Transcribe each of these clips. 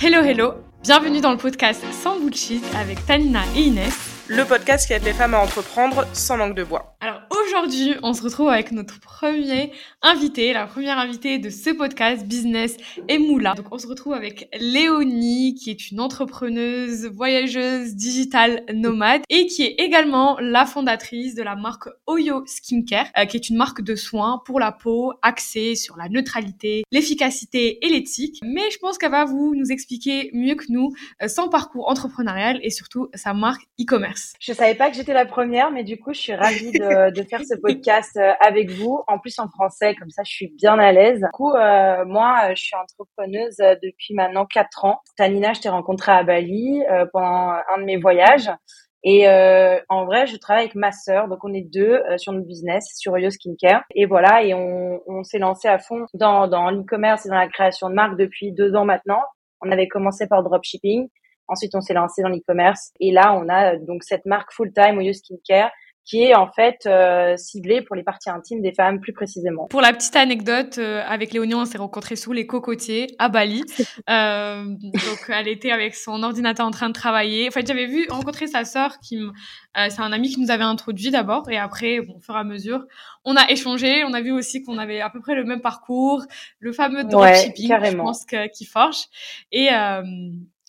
Hello hello, bienvenue dans le podcast Sans bullshit avec Tanina et Inès le podcast qui aide les femmes à entreprendre sans manque de bois. Aujourd'hui, on se retrouve avec notre premier invité, la première invitée de ce podcast Business et Moula. Donc on se retrouve avec Léonie qui est une entrepreneuse, voyageuse, digitale nomade et qui est également la fondatrice de la marque Oyo Skincare, euh, qui est une marque de soins pour la peau axée sur la neutralité, l'efficacité et l'éthique. Mais je pense qu'elle va vous nous expliquer mieux que nous euh, son parcours entrepreneurial et surtout sa marque e-commerce. Je savais pas que j'étais la première, mais du coup, je suis ravie de, de faire ce podcast euh, avec vous. En plus, en français, comme ça, je suis bien à l'aise. Du coup, euh, moi, je suis entrepreneuse depuis maintenant quatre ans. Tanina, je t'ai rencontrée à Bali euh, pendant un de mes voyages. Et euh, en vrai, je travaille avec ma sœur, donc on est deux euh, sur notre business, sur Yo Skincare. Et voilà, et on, s'est lancé à fond dans, l'e-commerce et dans la création de marques depuis deux ans maintenant. On avait commencé par dropshipping. Ensuite, on s'est lancé dans l'e-commerce et là, on a euh, donc cette marque full time Oyo Skincare qui est en fait euh, ciblée pour les parties intimes des femmes plus précisément. Pour la petite anecdote, euh, avec Léonie, on s'est rencontrés sous les cocotiers à Bali. Euh, donc elle était avec son ordinateur en train de travailler. En fait, j'avais vu rencontrer sa sœur qui. Euh, c'est un ami qui nous avait introduit d'abord et après, bon, au fur et à mesure, on a échangé. On a vu aussi qu'on avait à peu près le même parcour, le fameux dropshipping, ouais, je pense, que, qui forge. Et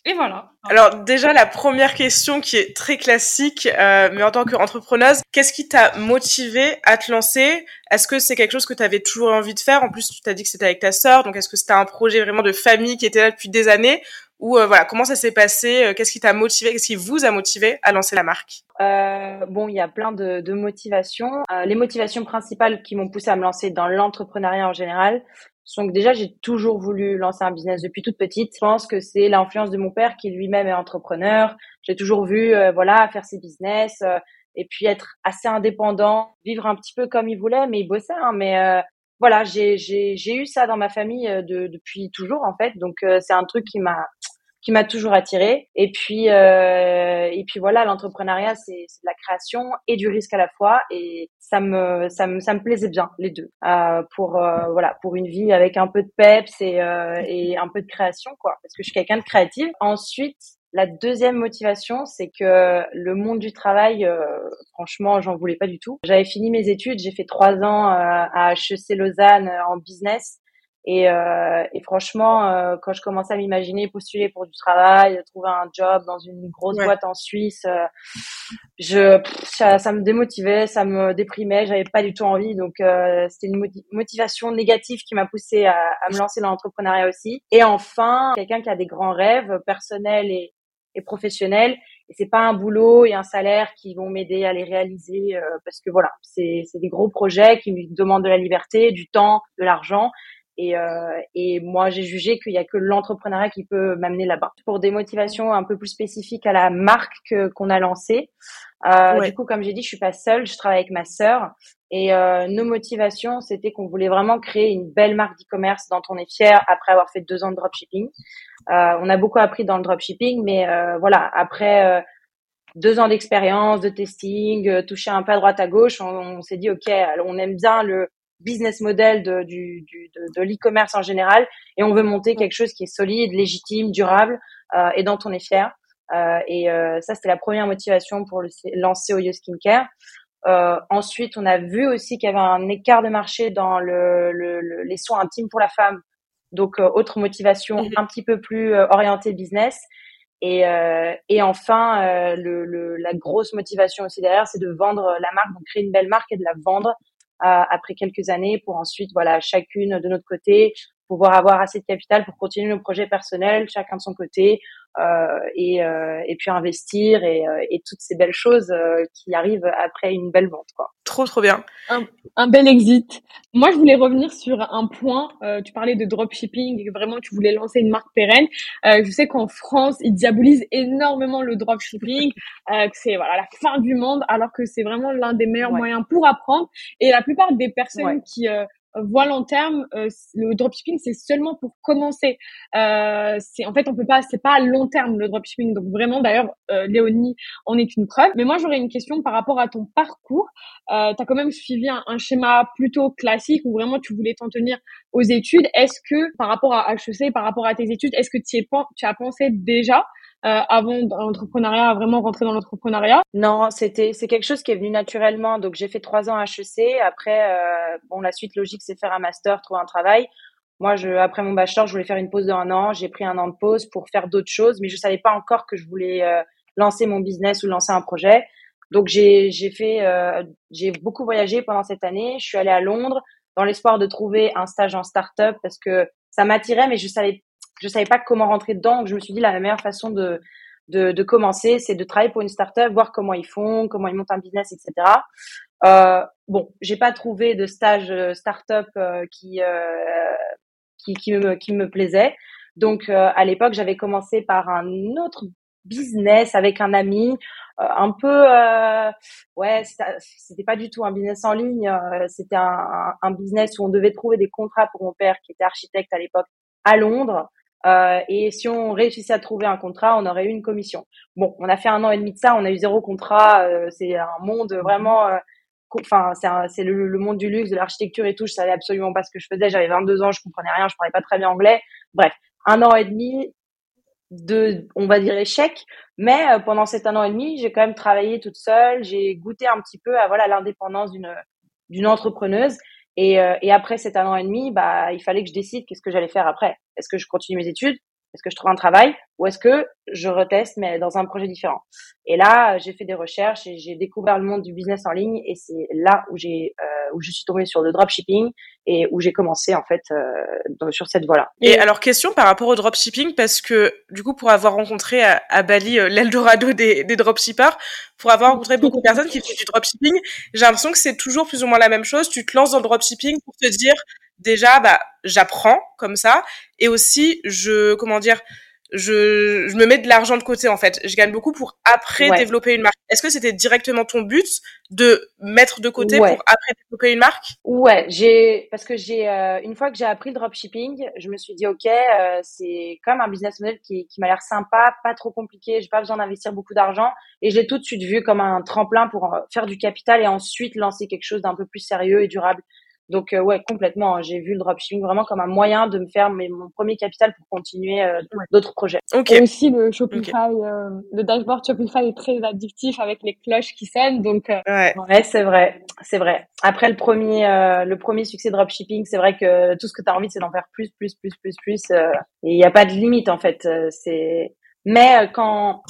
et voilà. Alors déjà la première question qui est très classique, euh, mais en tant qu'entrepreneuse, qu'est-ce qui t'a motivé à te lancer? Est-ce que c'est quelque chose que tu avais toujours envie de faire? En plus, tu t'as dit que c'était avec ta sœur, donc est-ce que c'était un projet vraiment de famille qui était là depuis des années? Ou euh, voilà, comment ça s'est passé? Euh, Qu'est-ce qui t'a motivé Qu'est-ce qui vous a motivé à lancer la marque? Euh, Bon, il y a plein de, de motivations. Euh, les motivations principales qui m'ont poussé à me lancer dans l'entrepreneuriat en général, donc déjà, j'ai toujours voulu lancer un business depuis toute petite. Je pense que c'est l'influence de mon père qui lui-même est entrepreneur. J'ai toujours vu, euh, voilà, faire ses business euh, et puis être assez indépendant, vivre un petit peu comme il voulait, mais il bossait. Hein, mais euh, voilà, j'ai eu ça dans ma famille de, depuis toujours en fait. Donc c'est un truc qui m'a qui m'a toujours attiré. Et puis, euh, et puis voilà, l'entrepreneuriat, c'est de la création et du risque à la fois. Et ça me, ça me, ça me plaisait bien les deux. Euh, pour euh, voilà, pour une vie avec un peu de peps et, et un peu de création, quoi. Parce que je suis quelqu'un de créatif. Ensuite, la deuxième motivation, c'est que le monde du travail, euh, franchement, j'en voulais pas du tout. J'avais fini mes études, j'ai fait trois ans euh, à HEC Lausanne en business. Et, euh, et franchement, euh, quand je commençais à m'imaginer postuler pour du travail, trouver un job dans une grosse ouais. boîte en Suisse, euh, je, pff, ça, ça, me démotivait, ça me déprimait, j'avais pas du tout envie. Donc euh, c'était une motivation négative qui m'a poussée à, à, me lancer dans l'entrepreneuriat aussi. Et enfin, quelqu'un qui a des grands rêves personnels et, et professionnels. Et c'est pas un boulot et un salaire qui vont m'aider à les réaliser euh, parce que voilà, c'est des gros projets qui me demandent de la liberté, du temps, de l'argent. Et, euh, et moi, j'ai jugé qu'il y a que l'entrepreneuriat qui peut m'amener là-bas. Pour des motivations un peu plus spécifiques à la marque qu'on a lancée, euh, ouais. du coup, comme j'ai dit, je suis pas seule, je travaille avec ma sœur. Et euh, nos motivations, c'était qu'on voulait vraiment créer une belle marque d'e-commerce dont on est fier après avoir fait deux ans de dropshipping. On a beaucoup appris dans le dropshipping, mais voilà, après deux ans d'expérience, de testing, toucher un peu à droite à gauche, on, on s'est dit ok, on aime bien le business model de, du, du, de, de l'e-commerce en général et on veut monter quelque chose qui est solide, légitime, durable euh, et dont on est fier. Euh, et euh, ça, c'était la première motivation pour le, lancer Oyo Skincare. Euh, ensuite, on a vu aussi qu'il y avait un écart de marché dans le, le, le les soins intimes pour la femme. Donc, euh, autre motivation mm-hmm. un petit peu plus euh, orientée business. Et, et enfin, le, le, la grosse motivation aussi derrière, c'est de vendre la marque, donc créer une belle marque et de la vendre après quelques années pour ensuite, voilà, chacune de notre côté, pouvoir avoir assez de capital pour continuer nos projets personnels, chacun de son côté, euh, et, euh, et puis investir et, euh, et, toutes ces belles choses euh, qui arrivent après une belle vente. Quoi. Trop, trop bien. Un, un bel exit. Moi, je voulais revenir sur un point. Euh, tu parlais de dropshipping et vraiment tu voulais lancer une marque pérenne. je sais qu'en France, ils diabolisent énormément le dropshipping, que c'est voilà la fin du monde, alors que c'est vraiment l'un des meilleurs ouais. moyens pour apprendre. Et la plupart des personnes ouais. qui voit long terme, euh, le dropshipping c'est seulement pour commencer. Euh, c'est en fait on peut pas, c'est pas à long terme le dropshipping. Donc vraiment d'ailleurs euh, Léonie en est une preuve. Mais moi j'aurais une question par rapport à ton parcours. Euh, tu quand même suivi un, un, schéma plutôt classique où vraiment tu voulais t'en tenir aux études. Est-ce que par rapport à HEC, par rapport à tes études, est-ce que tu as pensé déjà? Avant l'entrepreneuriat, à vraiment rentrer dans l'entrepreneuriat? Non, c'était c'est quelque chose qui est venu naturellement. Donc j'ai fait trois ans à HEC. Après, euh, bon, la suite logique c'est faire un master, trouver un travail. Moi, je, après mon bachelor, je voulais faire une pause de un an. J'ai pris un an de pause pour faire d'autres choses, mais je savais pas encore que je voulais euh, lancer mon business ou lancer un projet. Donc j'ai j'ai fait euh, j'ai beaucoup voyagé pendant cette année. Je suis allée à Londres dans l'espoir de trouver un stage en start-up parce que ça m'attirait, mais je savais je savais pas comment rentrer dedans. Donc je me suis dit la meilleure façon de de, de commencer, c'est de travailler pour une startup, voir comment ils font, comment ils montent un business, etc. Euh, bon, j'ai pas trouvé de stage euh, startup euh, qui, euh, qui qui me qui me plaisait. Donc euh, à l'époque, j'avais commencé par un autre business avec un ami, un peu ouais, c'était pas du tout un business en ligne, c'était un, un business où on devait trouver des contrats pour mon père qui était architecte à l'époque à Londres. Euh, et si on réussissait à trouver un contrat, on aurait eu une commission. Bon, on a fait un an et demi de ça, on a eu zéro contrat. Euh, c'est un monde vraiment, euh, enfin, c'est le, le, monde du luxe, de l'architecture et tout. Je savais absolument pas ce que je faisais. J'avais 22 ans, je comprenais rien, je parlais pas très bien anglais. Bref, un an et demi de, on va dire échec. Mais euh, pendant cet un an et demi, j'ai quand même travaillé toute seule. J'ai goûté un petit peu à voilà l'indépendance d'une d'une entrepreneuse. Et, euh, et après cet an et demi, bah, il fallait que je décide qu'est-ce que j'allais faire après. Est-ce que je continue mes études? Est-ce que je trouve un travail Ou est-ce que je reteste mais dans un projet différent? Et là, j'ai fait des recherches et j'ai découvert le monde du business en ligne et c'est là où j'ai euh, où je suis tombée sur le dropshipping et où j'ai commencé en fait euh, sur cette voie-là. Et alors question par rapport au dropshipping parce que du coup pour avoir rencontré à, à Bali euh, l'Eldorado des, des dropshippers, pour avoir rencontré beaucoup de personnes qui font du dropshipping, j'ai l'impression que c'est toujours plus ou moins la même chose. Tu te lances dans le dropshipping pour te dire déjà, bah, j'apprends comme ça, et aussi, je, comment dire, je, je me mets de l'argent de côté en fait. Je gagne beaucoup pour après développer une marque. Est-ce que c'était directement ton but de mettre de côté pour après développer une marque? Ouais, j'ai parce que j'ai euh, une fois que j'ai appris le dropshipping, je me suis dit ok, euh, c'est même un business model qui, qui m'a l'air sympa, pas trop compliqué. J'ai pas besoin d'investir beaucoup d'argent et je l'ai tout de suite vu comme un tremplin pour euh, faire du capital et ensuite lancer quelque chose d'un peu plus sérieux et durable. Donc euh, ouais, complètement. Hein. J'ai vu le dropshipping vraiment comme un moyen de me faire mes, mon premier capital pour continuer euh, d'autres projets. Okay. Et aussi le Shopify, euh, le dashboard Shopify est très addictif avec les cloches qui sonnent. Donc ouais, ouais c'est vrai, c'est vrai. Après le premier, le premier succès dropshipping, c'est vrai que tout ce que tu as envie, c'est d'en faire plus, plus, plus, plus, plus. et il n'y a pas de limite en fait. c'est mais quand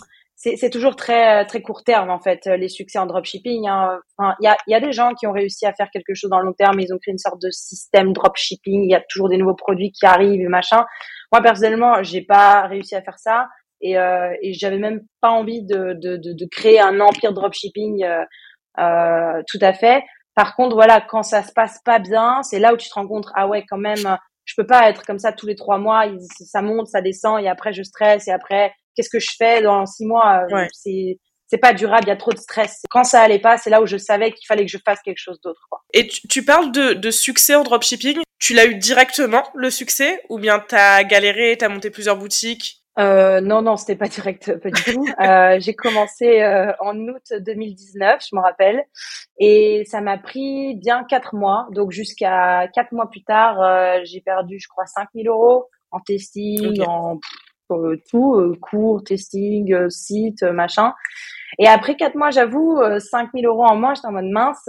c'est toujours très très court terme en fait les succès en dropshipping. Hein. Enfin, il y a, y a des gens qui ont réussi à faire quelque chose dans le long terme, ils ont créé une sorte de système dropshipping. Il y a toujours des nouveaux produits qui arrivent et machin. Moi personnellement, j'ai pas réussi à faire ça et, euh, et j'avais même pas envie de, de, de, de, créer un empire dropshipping euh, euh, tout à fait. Par contre, voilà, quand ça se passe pas bien, c'est là où tu te compte ah ouais quand même, je peux pas être comme ça tous les trois mois. Ça monte, ça descend et après je stresse et après qu'est-ce que je fais dans six mois euh, C'est c'est pas durable, il y a trop de stress. Quand ça allait pas, c'est là où je savais qu'il fallait que je fasse quelque chose d'autre. Et tu, tu, parles de, de succès en dropshipping. Tu l'as eu directement le succès? Ou bien t'as galéré, t'as monté plusieurs boutiques? Euh, non, non, c'était pas direct, pas du tout. euh, j'ai commencé euh, en août 2019, je me rappelle, et ça m'a pris bien quatre mois. Donc jusqu'à quatre mois plus tard, euh, j'ai perdu, je crois, 5000 euros en testing, en euh, tout, euh, cours, testing, euh, site, machin. Et après quatre mois, j'avoue, 5000 euros en moins, j'étais en mode mince,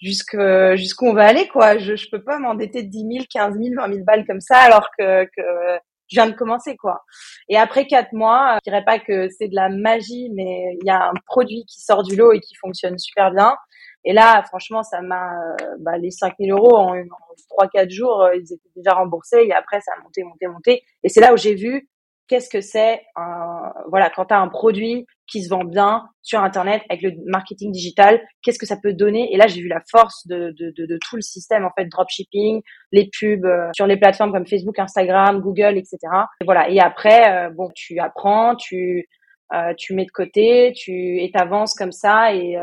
jusque jusqu'où on va aller, quoi. Je, je peux pas m'endetter de 10 000, 15 000, 20 000 balles comme ça, alors que, que je viens de commencer, quoi. Et après quatre mois, je dirais pas que c'est de la magie, mais il y a un produit qui sort du lot et qui fonctionne super bien. Et là, franchement, ça m'a, bah, les 5000 euros en, trois, 3-4 jours, ils étaient déjà remboursés. Et après, ça a monté, monté, monté. Et c'est là où j'ai vu qu'est-ce que c'est un, voilà quand tu as un produit qui se vend bien sur internet avec le marketing digital qu'est-ce que ça peut donner? Et là j'ai vu la force de, de, de, de, tout le système en fait dropshipping les pubs euh, sur les plateformes comme Facebook Instagram Google etc et voilà. Et après euh, bon tu apprends tu euh, tu mets de côté tu et t'avances comme ça. Et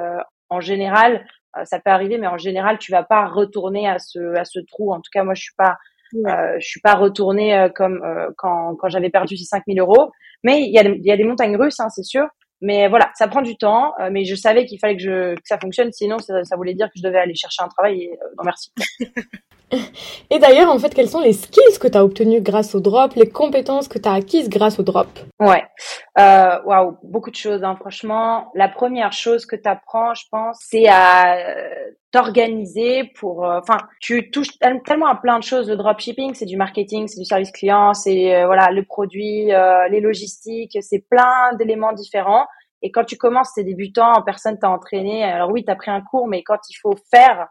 en général ça peut arriver, mais en général, tu vas pas retourner à ce à ce trou. En tout cas, moi, je suis pas euh, je suis pas retournée comme quand quand j'avais perdu ces 5000 euros. Mais il y a il y a des montagnes russes, hein, c'est sûr. Mais voilà, ça prend du temps. mais je savais qu'il fallait que je que ça fonctionne, sinon ça, ça, voulait dire que je devais aller chercher un travail. Et non merci. Et d'ailleurs, en fait, quels sont les skills que tu as obtenus grâce au drop, les compétences que tu as acquises grâce au drop? Ouais, euh, waouh, beaucoup de choses. Hein. Franchement, la première chose que tu apprends, je pense, c'est à euh, t'organiser pour. Euh, enfin, tu touches tellement à plein de choses. Le dropshipping, c'est du marketing, c'est du service client, c'est voilà le produit, les logistiques, c'est plein d'éléments différents. Et quand tu commences, t'es débutant, personne t'a entraîné. Alors oui, t'as pris un cours, mais quand il faut faire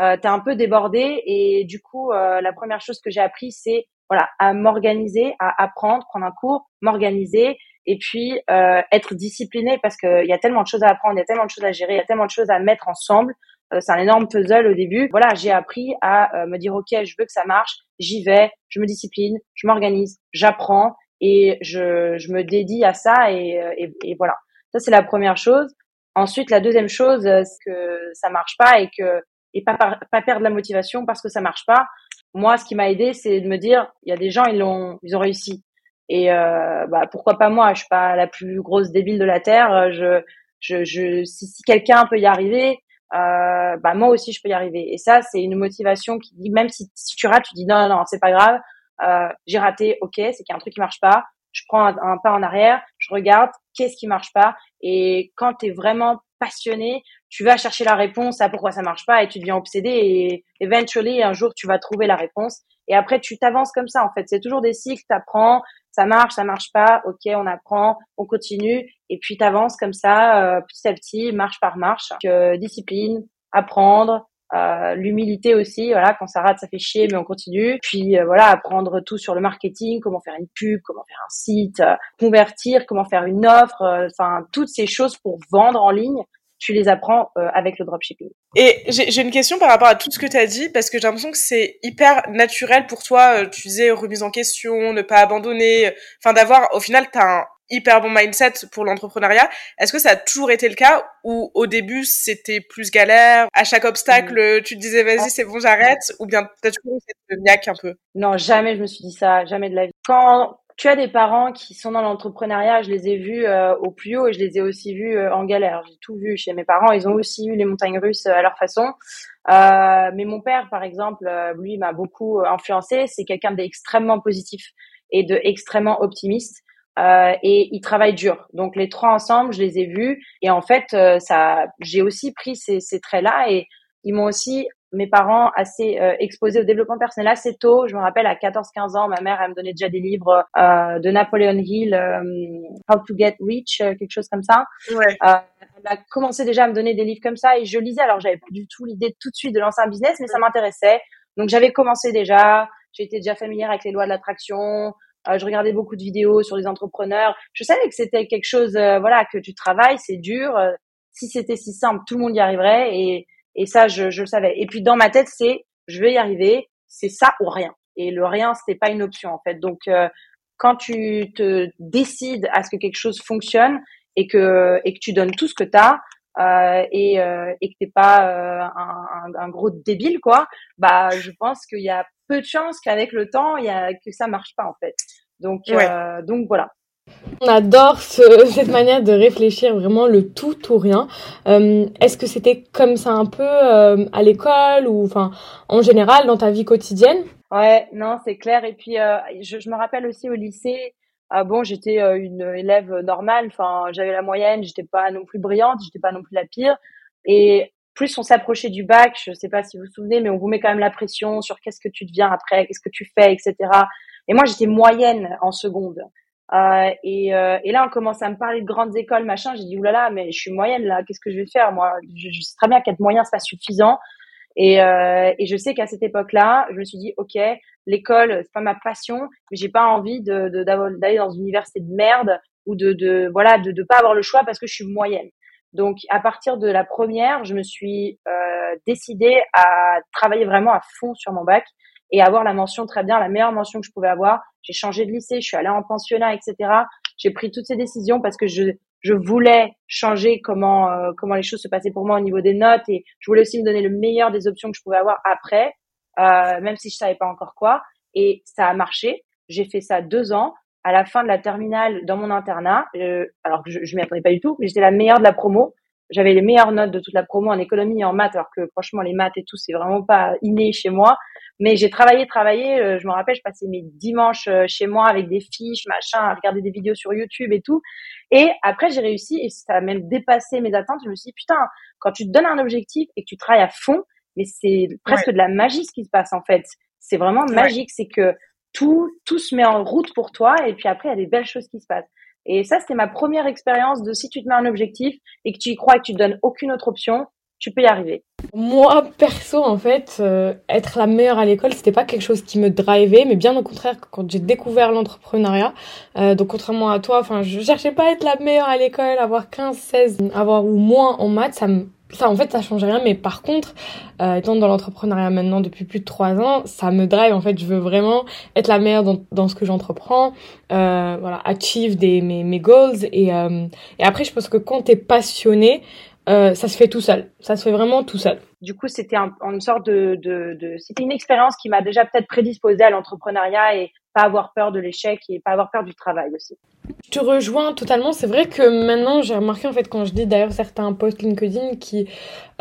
euh, t'es un peu débordé et du coup euh, la première chose que j'ai appris c'est voilà à m'organiser, à apprendre, prendre un cours, m'organiser et puis euh, être discipliné parce qu'il y a tellement de choses à apprendre, il y a tellement de choses à gérer, il y a tellement de choses à mettre ensemble. Euh, c'est un énorme puzzle au début. Voilà, j'ai appris à euh, me dire ok, je veux que ça marche, j'y vais, je me discipline, je m'organise, j'apprends et je, je me dédie à ça et, et, et voilà. Ça c'est la première chose. Ensuite, la deuxième chose, c'est que ça marche pas et que et pas, pas perdre la motivation parce que ça marche pas. Moi, ce qui m'a aidé, c'est de me dire, il y a des gens, ils l'ont, ils ont réussi. Et euh, bah, pourquoi pas moi? Je suis pas la plus grosse débile de la terre. Je, je, je si, si quelqu'un peut y arriver, euh, bah moi aussi je peux y arriver. Et ça, c'est une motivation qui dit, même si, tu rates, tu dis non, non, non, c'est pas grave. Euh, j'ai raté, ok, c'est qu'il y a un truc qui marche pas. Je prends un, un pas en arrière, je regarde qu'est-ce qui marche pas. Et quand tu es vraiment passionné, tu vas chercher la réponse à pourquoi ça marche pas et tu deviens obsédé et eventually un jour tu vas trouver la réponse et après tu t'avances comme ça en fait c'est toujours des cycles t'apprends ça marche ça marche pas. Ok on apprend on continue. Et puis t'avances comme ça euh, petit à petit marche par marche. Euh, discipline apprendre euh, l'humilité aussi. Voilà quand ça rate ça fait chier mais on continue. Puis euh, voilà apprendre tout sur le marketing comment faire une pub comment faire un site euh, convertir comment faire une offre enfin toutes ces choses pour vendre en ligne tu les apprends euh, avec le dropshipping. Et j'ai une question par rapport à tout ce que tu as dit, parce que j'ai l'impression que c'est hyper naturel pour toi, euh, tu disais remise en question, ne pas abandonner, enfin d'avoir, au final, tu as un hyper bon mindset pour l'entrepreneuriat. Est-ce que ça a toujours été le cas ou au début c'était plus galère À chaque obstacle, mm. tu te disais vas-y c'est bon j'arrête ou bien t'as toujours cette niaque un peu? Non, jamais je me suis dit ça, jamais de la vie. Quand tu as des parents qui sont dans l'entrepreneuriat, je les ai vus euh, au plus haut et je les ai aussi vus euh, en galère. J'ai tout vu chez mes parents. Ils ont aussi eu les montagnes russes euh, à leur façon. mais mon père, par exemple, lui m'a beaucoup influencé. C'est quelqu'un d'extrêmement positif et de extrêmement optimiste. et il travaille dur. Donc les trois ensemble, je les ai vus et en fait, ça, j'ai aussi pris ces, ces traits-là et ils m'ont aussi mes parents assez euh, exposés au développement personnel assez tôt. Je me rappelle à 14-15 ans, ma mère elle me donnait déjà des livres euh, de Napoleon Hill, euh, How to Get Rich, quelque chose comme ça. Ouais. elle a commencé déjà à me donner des livres comme ça et je lisais. Alors j'avais pas du tout l'idée tout de suite de lancer un business, mais ça m'intéressait. Donc j'avais commencé déjà. J'étais déjà familière avec les lois de l'attraction. je regardais beaucoup de vidéos sur les entrepreneurs. Je savais que c'était quelque chose, voilà, que tu travailles, c'est dur. si c'était si simple, tout le monde y arriverait et et ça, je, je le savais. Et puis dans ma tête, c'est je vais y arriver, c'est ça ou rien. Et le rien, c'était pas une option en fait. Donc euh, quand tu te décides à ce que quelque chose fonctionne et que et que tu donnes tout ce que tu as euh, et euh, et que t'es pas euh, un, un, gros débile quoi, bah je pense qu'il y a peu de chances qu'avec le temps, il y a que ça marche pas en fait. Donc euh, donc voilà. On adore cette manière de réfléchir vraiment le tout ou rien. Euh, est-ce que c'était comme ça un peu euh, à l'école ou en général dans ta vie quotidienne? Ouais, non, c'est clair. Et puis euh, je, je, me rappelle aussi au lycée. Ah bon, j'étais une élève normale. Enfin, j'avais la moyenne. J'étais pas non plus brillante. J'étais pas non plus la pire. Et plus on s'approchait du bac, je sais pas si vous vous souvenez, mais on vous met quand même la pression sur qu'est-ce que tu deviens après, qu'est-ce que tu fais, etc. Et moi, j'étais moyenne en seconde. Euh, et, euh, et, là, on commence à me parler de grandes écoles, machin. J'ai dit, oulala, mais je suis moyenne là, qu'est-ce que je vais faire Moi, je, je sais très bien qu'être moyen, c'est pas suffisant. Et, euh, et je sais qu'à cette époque-là, je me suis dit, ok, l'école, c'est pas ma passion, mais j'ai pas envie de, d'aller dans une université de merde ou de, de voilà, de, de pas avoir le choix parce que je suis moyenne. Donc, à partir de la première, je me suis euh, décidée à travailler vraiment à fond sur mon bac et avoir la mention très bien, la meilleure mention que je pouvais avoir. J'ai changé de lycée, je suis allée en pensionnat, etc. J'ai pris toutes ces décisions parce que je, je voulais changer comment euh, comment les choses se passaient pour moi au niveau des notes et je voulais aussi me donner le meilleur des options que je pouvais avoir après, euh, même si je savais pas encore quoi. Et ça a marché. J'ai fait ça deux ans. À la fin de la terminale dans mon internat, euh, alors que je, je m'y attendais pas du tout, mais j'étais la meilleure de la promo. J'avais les meilleures notes de toute la promo en économie et en maths, alors que franchement les maths et tout c'est vraiment pas inné chez moi. Mais j'ai travaillé, travaillé. Euh, je me rappelle, je passais mes dimanches euh, chez moi avec des fiches, machin, à regarder des vidéos sur YouTube et tout. Et après, j'ai réussi et ça a même dépassé mes attentes. Je me suis dit, putain, quand tu te donnes un objectif et que tu travailles à fond, mais c'est presque de la magie ce qui se passe en fait. C'est vraiment magique. C'est que tout, tout se met en route pour toi et puis après, il y a des belles choses qui se passent. Et ça, c'était ma première expérience de si tu te mets un objectif et que tu y crois et que tu te donnes aucune autre option, tu peux y arriver. Moi, perso, en fait, euh, être la meilleure à l'école, c'était pas quelque chose qui me drivait, mais bien au contraire, quand j'ai découvert l'entrepreneuriat, euh, donc contrairement à toi, enfin, je cherchais pas à être la meilleure à l'école, avoir 15, 16, avoir ou moins en maths, ça me ça en fait ça change rien mais par contre euh, étant dans l'entrepreneuriat maintenant depuis plus de trois ans ça me drive en fait. Je veux vraiment être la meilleure dans, dans ce que j'entreprends euh, voilà achieve des mes, mes goals. Et euh, et après je pense que quand t'es passionné euh, ça se fait tout seul. Ça se fait vraiment tout seul. Du coup, c'était un, une sorte de, de, de c'était une expérience qui m'a déjà peut-être prédisposée à l'entrepreneuriat et pas avoir peur de l'échec et pas avoir peur du travail aussi. Je te rejoins totalement. C'est vrai que maintenant, j'ai remarqué en fait quand je dis d'ailleurs certains posts LinkedIn qui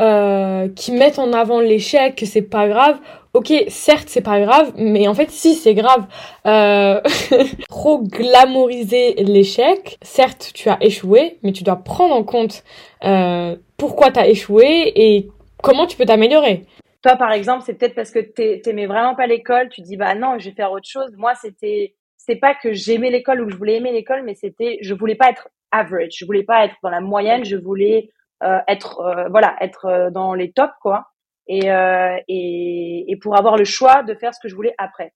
euh, qui mettent en avant l'échec, que c'est pas grave. Ok, certes c'est pas grave, mais en fait si c'est grave. Euh, trop glamouriser l'échec. Certes, tu as échoué, mais tu dois prendre en compte euh, pourquoi tu as échoué et comment tu peux t'améliorer. Toi, par exemple, c'est peut-être parce que t'aimais vraiment pas l'école, tu dis bah non, je vais faire autre chose. Moi, c'était c'est pas que j'aimais l'école ou que je voulais aimer l'école, mais c'était je voulais pas être average, je voulais pas être dans la moyenne, je voulais euh, être euh, voilà être euh, dans les tops quoi, et, euh, et et pour avoir le choix de faire ce que je voulais après.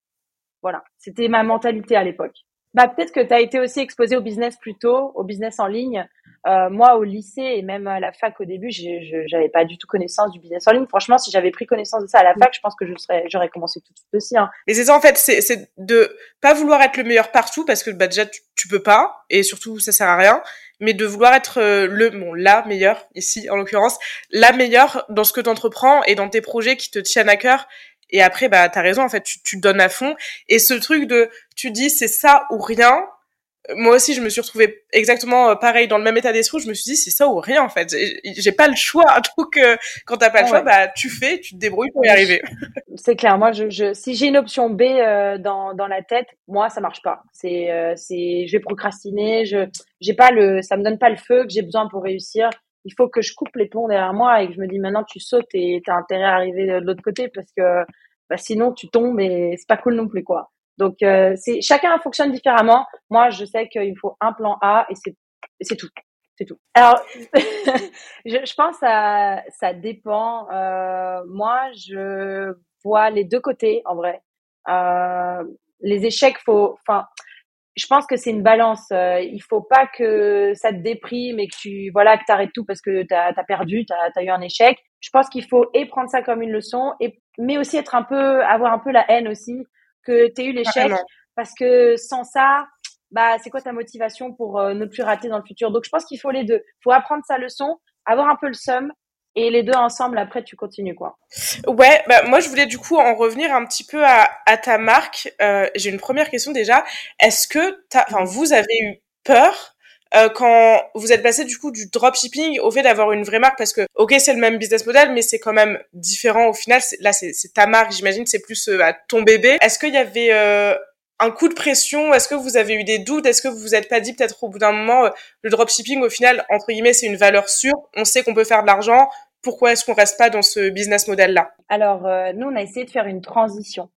Voilà, c'était ma mentalité à l'époque. Bah peut-être que tu as été aussi exposé au business plus tôt, au business en ligne. Euh, moi, au lycée et même à la fac au début, je n'avais pas du tout connaissance du business en ligne. Franchement, si j'avais pris connaissance de ça à la fac, je pense que je serais, j'aurais commencé tout de suite aussi. Hein. Et c'est ça en fait, c'est de pas vouloir être le meilleur partout parce que bah déjà tu, tu peux pas et surtout ça sert à rien, mais de vouloir être euh, le bon la meilleure ici en l'occurrence, la meilleure dans ce que tu entreprends et dans tes projets qui te tiennent à cœur et après, bah, t'as raison, en fait, tu, tu donnes à fond. Et ce truc de, tu dis, c'est ça ou rien. Moi aussi, je me suis retrouvée exactement euh, pareil dans le même état d'esprit. Je me suis dit, c'est ça ou rien, en fait. J'ai pas le choix. Donc, euh, quand t'as pas le choix, bah, tu fais, tu te débrouilles pour y arriver. C'est clair. Moi, je, je si j'ai une option B euh, dans, dans la tête, moi, ça marche pas. C'est, euh, c'est, je vais procrastiner. Je, j'ai pas le, ça me donne pas le feu que j'ai besoin pour réussir il faut que je coupe les ponts derrière moi et que je me dis maintenant tu sautes et tu as intérêt à arriver de l'autre côté parce que bah, sinon tu tombes et c'est pas cool non plus quoi. Donc euh, c'est chacun fonctionne différemment. Moi je sais qu'il faut un plan A et c'est c'est tout. C'est tout. Alors, je, je, pense à ça dépend. Euh, moi, je vois les deux côtés en vrai. Euh, les échecs, faut, enfin, je pense que c'est une balance. Euh, il faut pas que ça te déprime et que tu voilà que t'arrêtes tout parce que t'as as perdu, t'as as eu un échec. Je pense qu'il faut et prendre ça comme une leçon et mais aussi être un peu avoir un peu la haine aussi que t'aies eu l'échec parce que sans ça bah c'est quoi ta motivation pour euh, ne plus rater dans le futur? Donc je pense qu'il faut les deux. Faut apprendre sa leçon, avoir un peu le seum et les deux ensemble après tu continues quoi. Ouais, bah moi je voulais du coup en revenir un petit peu à, à ta marque. Euh, J'ai une première question déjà. Est-ce que enfin vous avez eu peur euh, quand vous êtes passé du coup du dropshipping au fait d'avoir une vraie marque parce que ok c'est le même business model mais c'est quand même différent au final. Là c'est ta marque j'imagine c'est plus euh, ton bébé. Est-ce qu'il y avait euh, un coup de pression? Est-ce que vous avez eu des doutes? Est-ce que vous vous êtes pas dit peut-être au bout d'un moment, euh, le dropshipping au final, entre guillemets, c'est une valeur sûre, on sait qu'on peut faire de l'argent, pourquoi est-ce qu'on reste pas dans ce business model-là? Alors, euh, nous, on a essayé de faire une transition.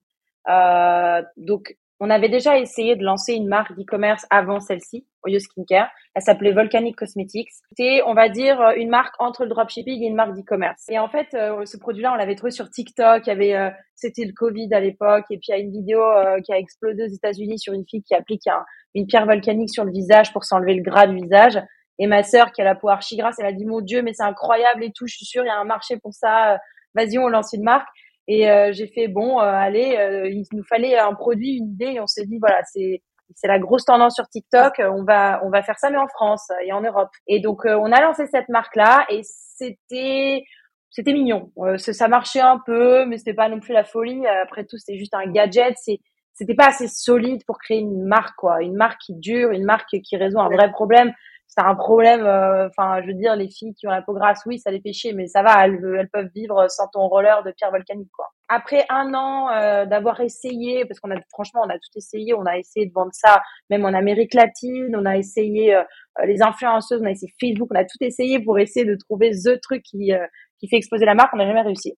Euh, donc, on avait déjà essayé de lancer une marque d'e-commerce avant celle-ci, Oyo Skincare. Elle s'appelait Volcanic Cosmetics. C'était, on va dire, une marque entre le dropshipping et une marque d'e-commerce. Et en fait, euh, ce produit-là, on l'avait trouvé sur TikTok. Il y avait, euh, c'était le Covid à l'époque. Et puis, il y a une vidéo euh, qui a explosé aux États-Unis sur une fille qui applique un, une pierre volcanique sur le visage pour s'enlever le gras du visage. Et ma sœur, qui a la peau archi grasse, elle a dit, mon Dieu, mais c'est incroyable et tout. Je suis sûre, il y a un marché pour ça. Vas-y, on lance une marque. Et euh, j'ai fait bon, euh, allez, euh, il nous fallait un produit, une idée, et on s'est dit voilà, c'est c'est la grosse tendance sur TikTok. On va, on va faire ça, mais en France et en Europe. Et donc, on a lancé cette marque-là et c'était, c'était mignon. ça marchait un peu, mais c'était pas non plus la folie. Après tout, c'est juste un gadget. C'est, c'était pas assez solide pour créer une marque, quoi. Une marque qui dure, une marque qui résout un vrai problème c'est un problème. Euh, enfin, je veux dire, les filles qui ont la peau grasse, oui, ça les fait mais ça va, elles, elles peuvent vivre sans ton roller de pierre volcanique, quoi. Après un an euh, d'avoir essayé, parce qu'on a franchement, on a tout essayé, on a essayé de vendre ça, même en Amérique latine, on a essayé euh, les influenceuses, on a essayé Facebook, on a tout essayé pour essayer de trouver the truc qui qui fait exploser la marque. On n'a jamais réussi.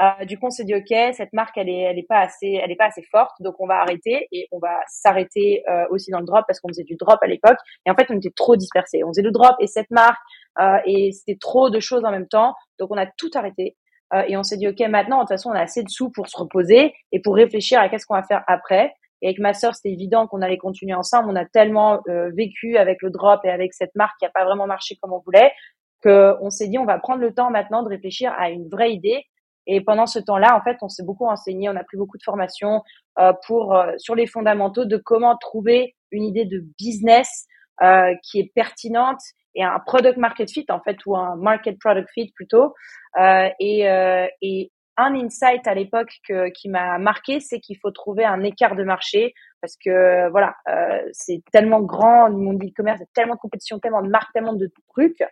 Euh, du coup, on s'est dit ok, cette marque, elle est, elle est pas assez, elle est pas assez forte, donc on va arrêter et on va s'arrêter euh, aussi dans le drop parce qu'on faisait du drop à l'époque et en fait on était trop dispersés. On faisait le drop et cette marque euh, et c'était trop de choses en même temps, donc on a tout arrêté euh, et on s'est dit ok, maintenant de toute façon on a assez de sous pour se reposer et pour réfléchir à qu'est-ce qu'on va faire après. Et avec ma sœur, c'était évident qu'on allait continuer ensemble. On a tellement euh, vécu avec le drop et avec cette marque qui a pas vraiment marché comme on voulait qu'on s'est dit on va prendre le temps maintenant de réfléchir à une vraie idée et pendant ce temps-là, en fait, on s'est beaucoup enseigné, on a pris beaucoup de formations euh, pour euh, sur les fondamentaux de comment trouver une idée de business euh, qui est pertinente et un product market fit en fait ou un market product fit plutôt. Euh, et, euh, et un insight à l'époque qui m'a marqué, c'est qu'il faut trouver un écart de marché parce que voilà, c'est tellement grand le monde du commerce, tellement de compétition, tellement de marques, tellement de trucs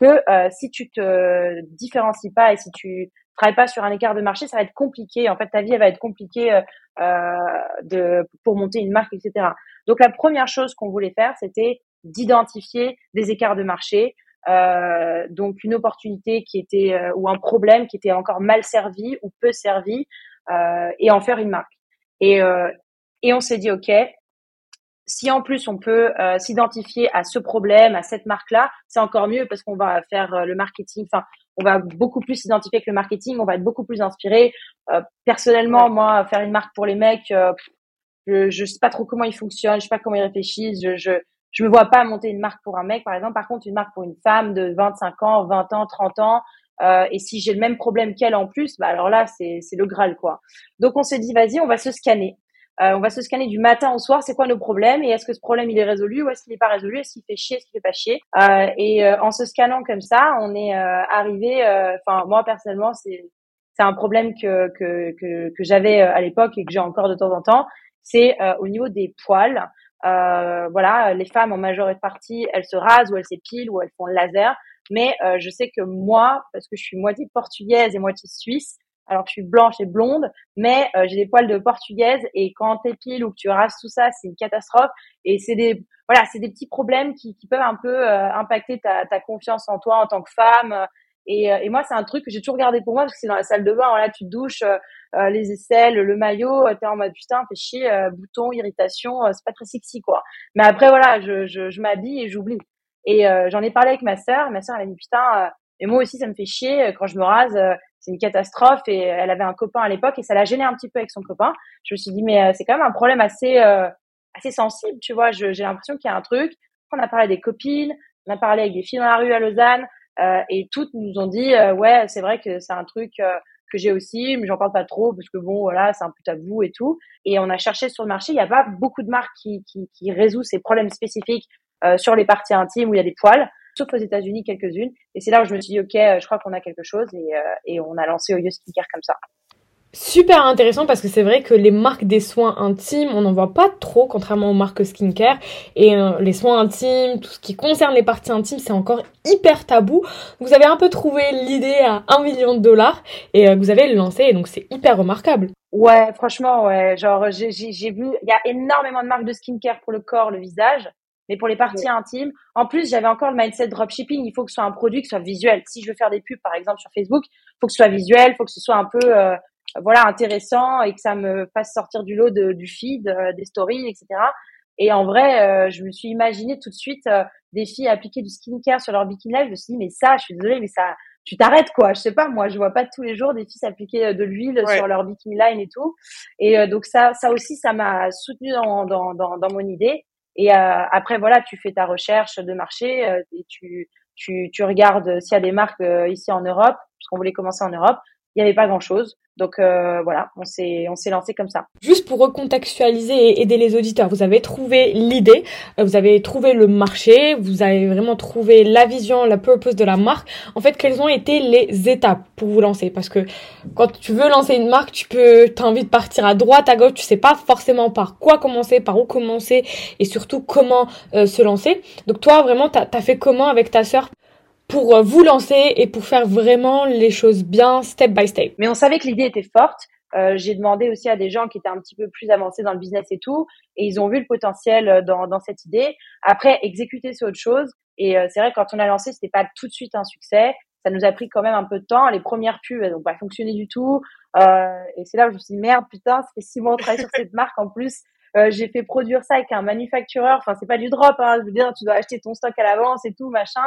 que si tu te différencies pas et si tu travaille pas sur un écart de marché, ça va être compliqué. En fait, ta vie elle va être compliquée euh, euh, de pour monter une marque, etc. Donc la première chose qu'on voulait faire, c'était d'identifier des écarts de marché, euh, donc une opportunité qui était ou un problème qui était encore mal servi ou peu servi, et en faire une marque. Et et on s'est dit ok, si en plus on peut s'identifier à ce problème, à cette marque-là, c'est encore mieux parce qu'on va faire le marketing. Enfin, on va beaucoup plus s'identifier avec le marketing, on va être beaucoup plus inspiré. Euh, personnellement, moi, faire une marque pour les mecs, euh, je, je sais pas trop comment ils fonctionnent, je sais pas comment ils réfléchissent, je, je, je me vois pas monter une marque pour un mec, par exemple. Par contre, une marque pour une femme de 25 ans, 20 ans, 30 ans, euh, et si j'ai le même problème qu'elle en plus, bah alors là, c'est, c'est le Graal, quoi. Donc, on s'est dit, vas-y, on va se scanner. Euh, on va se scanner du matin au soir, c'est quoi nos problèmes et est-ce que ce problème il est résolu ou est-ce qu'il n'est pas résolu, est-ce qu'il fait chier, est-ce qu'il fait pas chier? Euh, et euh, en se scannant comme ça, on est arrivé. Enfin moi personnellement, c'est c'est un problème que que que, que j'avais à l'époque et que j'ai encore de temps en temps. C'est au niveau des poils. voilà, les femmes en majorité partie, elles se rasent ou elles s'épilent ou elles font le laser. Mais je sais que moi, parce que je suis moitié portugaise et moitié suisse, alors je suis blanche et blonde, mais euh, j'ai des poils de portugaise et quand t'épiles ou que tu rases tout ça, c'est une catastrophe. Et c'est des voilà, c'est des petits problèmes qui, qui peuvent un peu euh, impacter ta, ta confiance en toi en tant que femme. Et, euh, et moi, c'est un truc que j'ai toujours gardé pour moi parce que c'est dans la salle de bain. Voilà, tu te douches, les aisselles, le maillot, t'es en mode putain, fais chier, bouton, irritation, c'est pas très sexy quoi. Mais après voilà, je, je, je m'habille et j'oublie. Et j'en ai parlé avec ma sœur. Ma sœur elle m'a dit putain, et moi aussi ça me fait chier quand je me rase c'est une catastrophe et elle avait un copain à l'époque et ça l'a gêné un petit peu avec son copain. Je me suis dit mais euh, c'est quand même un problème assez euh, assez sensible, tu vois. J'ai l'impression qu'il y a un truc. On a parlé des copines, on a parlé avec des filles dans la rue à Lausanne euh, et toutes nous ont dit ouais c'est vrai que c'est un truc que j'ai aussi, mais j'en parle pas trop parce que bon voilà c'est un peu tabou et tout. Et on a cherché sur le marché, il n'y a pas beaucoup de marques qui qui, qui résout ces problèmes spécifiques sur les parties intimes où il y a des poils sauf aux États-Unis quelques-unes. Et c'est là où je me suis dit, ok, euh, je crois qu'on a quelque chose et, euh, et on a lancé Oyo Skincare comme ça. Super intéressant parce que c'est vrai que les marques des soins intimes, on n'en voit pas trop, contrairement aux marques skincare. Et euh, les soins intimes, tout ce qui concerne les parties intimes, c'est encore hyper tabou. Vous avez un peu trouvé l'idée à un million de dollars et vous avez lancé, et donc c'est hyper remarquable. Ouais, franchement, ouais. Genre, j'ai vu, il y a énormément de marques de skincare pour le corps, le visage mais pour les parties intimes. En plus, j'avais encore le mindset dropshipping. Il faut que ce soit un produit qui soit visuel. Si je veux faire des pubs, par exemple, sur Facebook, il faut que ce soit visuel, il faut que ce soit un peu, euh, voilà, intéressant et que ça me fasse sortir du lot de, du feed, euh, des stories, etc. Et en vrai, euh, je me suis imaginé tout de suite des filles appliquer du skincare sur leur bikini live. Je me suis dit, mais ça, je suis désolée, mais ça, tu t'arrêtes quoi. Je sais pas, moi, je vois pas tous les jours des filles appliquer de l'huile sur leur bikini line et tout. Et donc ça, ça aussi, ça m'a soutenu dans, dans, dans, dans mon idée. Et euh, après, voilà, tu fais ta recherche de marché euh, et tu, tu, tu regardes s'il y a des marques euh, ici en Europe, puisqu'on voulait commencer en Europe. Il n'y avait pas grand chose. Donc euh, voilà, on s'est on s'est lancé comme ça. Juste pour recontextualiser et aider les auditeurs, vous avez trouvé l'idée, euh, vous avez trouvé le marché, vous avez vraiment trouvé la vision, la purpose de la marque. En fait, quelles ont été les étapes pour vous lancer? Parce que quand tu veux lancer une marque, tu peux t'as envie de partir à droite, à gauche, tu sais pas forcément par quoi commencer, par où commencer et surtout comment euh, se lancer. Donc toi vraiment t'as as fait comment avec ta sœur? Pour euh, vous lancer et pour faire vraiment les choses bien step by step. Mais on savait que l'idée était forte. Euh, j'ai demandé aussi à des gens qui étaient un petit peu plus avancés dans le business et tout, et ils ont vu le potentiel euh, dans, dans cette idée. Après, exécuter c'est autre chose. Et euh, c'est vrai quand on a lancé, c'était pas tout de suite un succès. Ça nous a pris quand même un peu de temps. Les premières pubs, elles n'ont pas fonctionné du tout. Euh, et c'est là où je me suis dit merde, putain, ça fait six mois sur cette marque. En plus, j'ai fait produire ça avec un manufactureur. Enfin, c'est pas du drop. Hein. Je veux dire, tu dois acheter ton stock à l'avance et tout, machin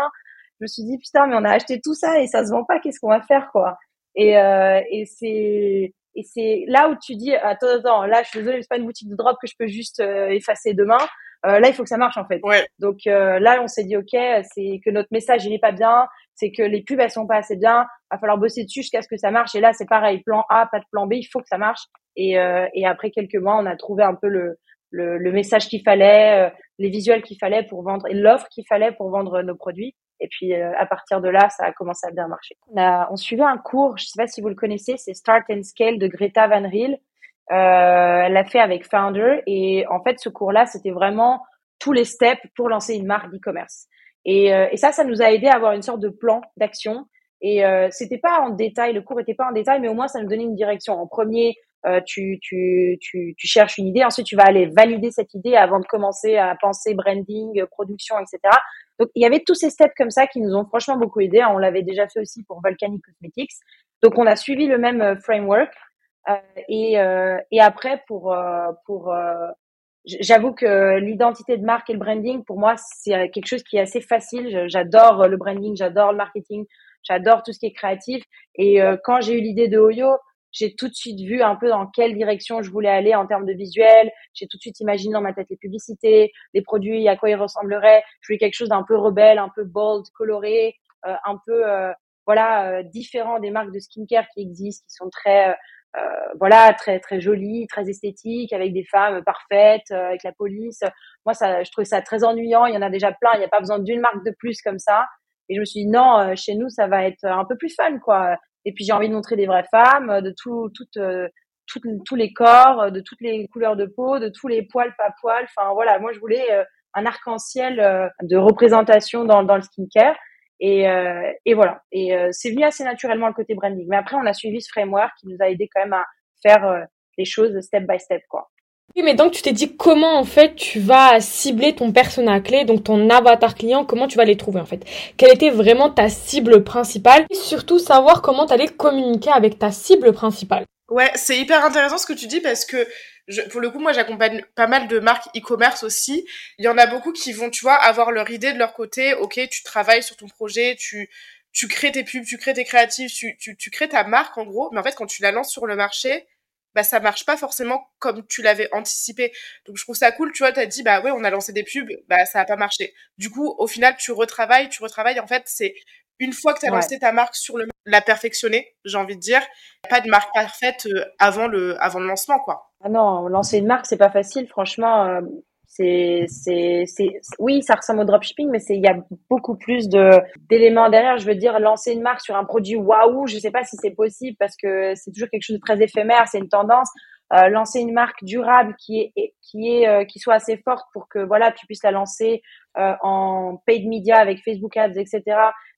je me suis dit putain mais on a acheté tout ça et ça se vend pas qu'est-ce qu'on va faire quoi? Et euh, et c'est et c'est là où tu dis attends attends là je suis désolée c'est pas une boutique de drop que je peux juste euh, effacer demain. Euh, là il faut que ça marche en fait. Ouais. donc euh, là on s'est dit ok c'est que notre message il est pas bien c'est que les pubs elles sont pas assez bien va falloir bosser dessus jusqu'à ce que ça marche. Et là c'est pareil plan A pas de plan B il faut que ça marche. Et euh, et après quelques mois on a trouvé un peu le le, le message qu'il fallait, les visuels qu'il fallait pour vendre et l'offre qu'il fallait pour vendre nos produits. Et puis euh, à partir de là, ça a commencé à bien marcher. On, a, on suivait un cours, je sais pas si vous le connaissez, c'est Start and Scale de Greta Van Riel. Euh, elle l'a fait avec Founder et en fait ce cours-là, c'était vraiment tous les steps pour lancer une marque d'e-commerce. Et, euh, et ça, ça nous a aidé à avoir une sorte de plan d'action. Et euh, c'était pas en détail, le cours était pas en détail, mais au moins ça nous donnait une direction. En premier, euh, tu, tu, tu, tu, cherches une idée, ensuite tu vas aller valider cette idée avant de commencer à penser branding, production, etc. Donc il y avait tous ces steps comme ça qui nous ont franchement beaucoup aidé. On l'avait déjà fait aussi pour Volcanic Cosmetics. Donc on a suivi le même euh, framework. Euh, et, euh, et après pour euh, pour j'avoue que l'identité de marque et le branding pour moi c'est quelque chose qui est assez facile. J'adore le branding, j'adore le marketing, j'adore tout ce qui est créatif. Et quand j'ai eu l'idée de Oyo, j'ai tout de suite vu un peu dans quelle direction je voulais aller en termes de visuel. J'ai tout de suite imaginé dans ma tête les publicités, les produits, à quoi ils ressembleraient. Je voulais quelque chose d'un peu rebelle, un peu bold, coloré, euh, un peu euh, voilà euh, différent des marques de skincare qui existent, qui sont très voilà très très jolies, très esthétiques, avec des femmes parfaites, avec la police. Moi, ça, je trouvais ça très ennuyant. Il y en a déjà plein. Il n'y a pas besoin d'une marque de plus comme ça. Et je me suis dit non, chez nous, ça va être un peu plus fun, quoi. Et puis j'ai envie de montrer des vraies femmes, de tout, toutes, euh, tous les corps, de toutes les couleurs de peau, de tous les poils, pas poils. Enfin voilà, moi je voulais euh, un arc-en-ciel euh, de représentation dans, dans le skincare. Et, et voilà. Et c'est venu assez naturellement le côté branding. Mais après, on a suivi ce framework qui nous a aidé quand même à faire les choses step by step, quoi. Mais donc tu t'es dit comment en fait tu vas cibler ton persona clé, donc ton avatar client, comment tu vas les trouver en fait? Quelle était vraiment ta cible principale? Et surtout savoir comment tu allais communiquer avec ta cible principale. Ouais, c'est hyper intéressant ce que tu dis parce que je, pour le coup, moi, j'accompagne pas mal de marques e-commerce aussi. Il y en a beaucoup qui vont, tu vois, avoir leur idée de leur côté. Ok, tu travailles sur ton projet, tu, tu crées tes pubs, tu crées tes créatifs, tu, tu, tu crées ta marque en gros. Mais en fait, quand tu la lances sur le marché, bah ça marche pas forcément comme tu l'avais anticipé. Donc je trouve ça cool, tu vois, tu as dit bah ouais, on a lancé des pubs, bah ça a pas marché. Du coup, au final, tu retravailles, tu retravailles en fait, c'est une fois que tu as lancé ta marque sur le la perfectionner, j'ai envie de dire, pas de marque parfaite euh, avant le avant le lancement quoi. Ah non, lancer une marque, c'est pas facile franchement. Euh, c'est, c'est, c'est, oui, ça ressemble au dropshipping, mais c'est, il y a beaucoup plus de, d'éléments derrière. Je veux dire, lancer une marque sur un produit waouh, je sais pas si c'est possible parce que c'est toujours quelque chose de très éphémère, c'est une tendance. Euh, lancer une marque durable qui est, qui est, euh, qui soit assez forte pour que, voilà, tu puisses la lancer euh, en paid media avec Facebook Ads, etc.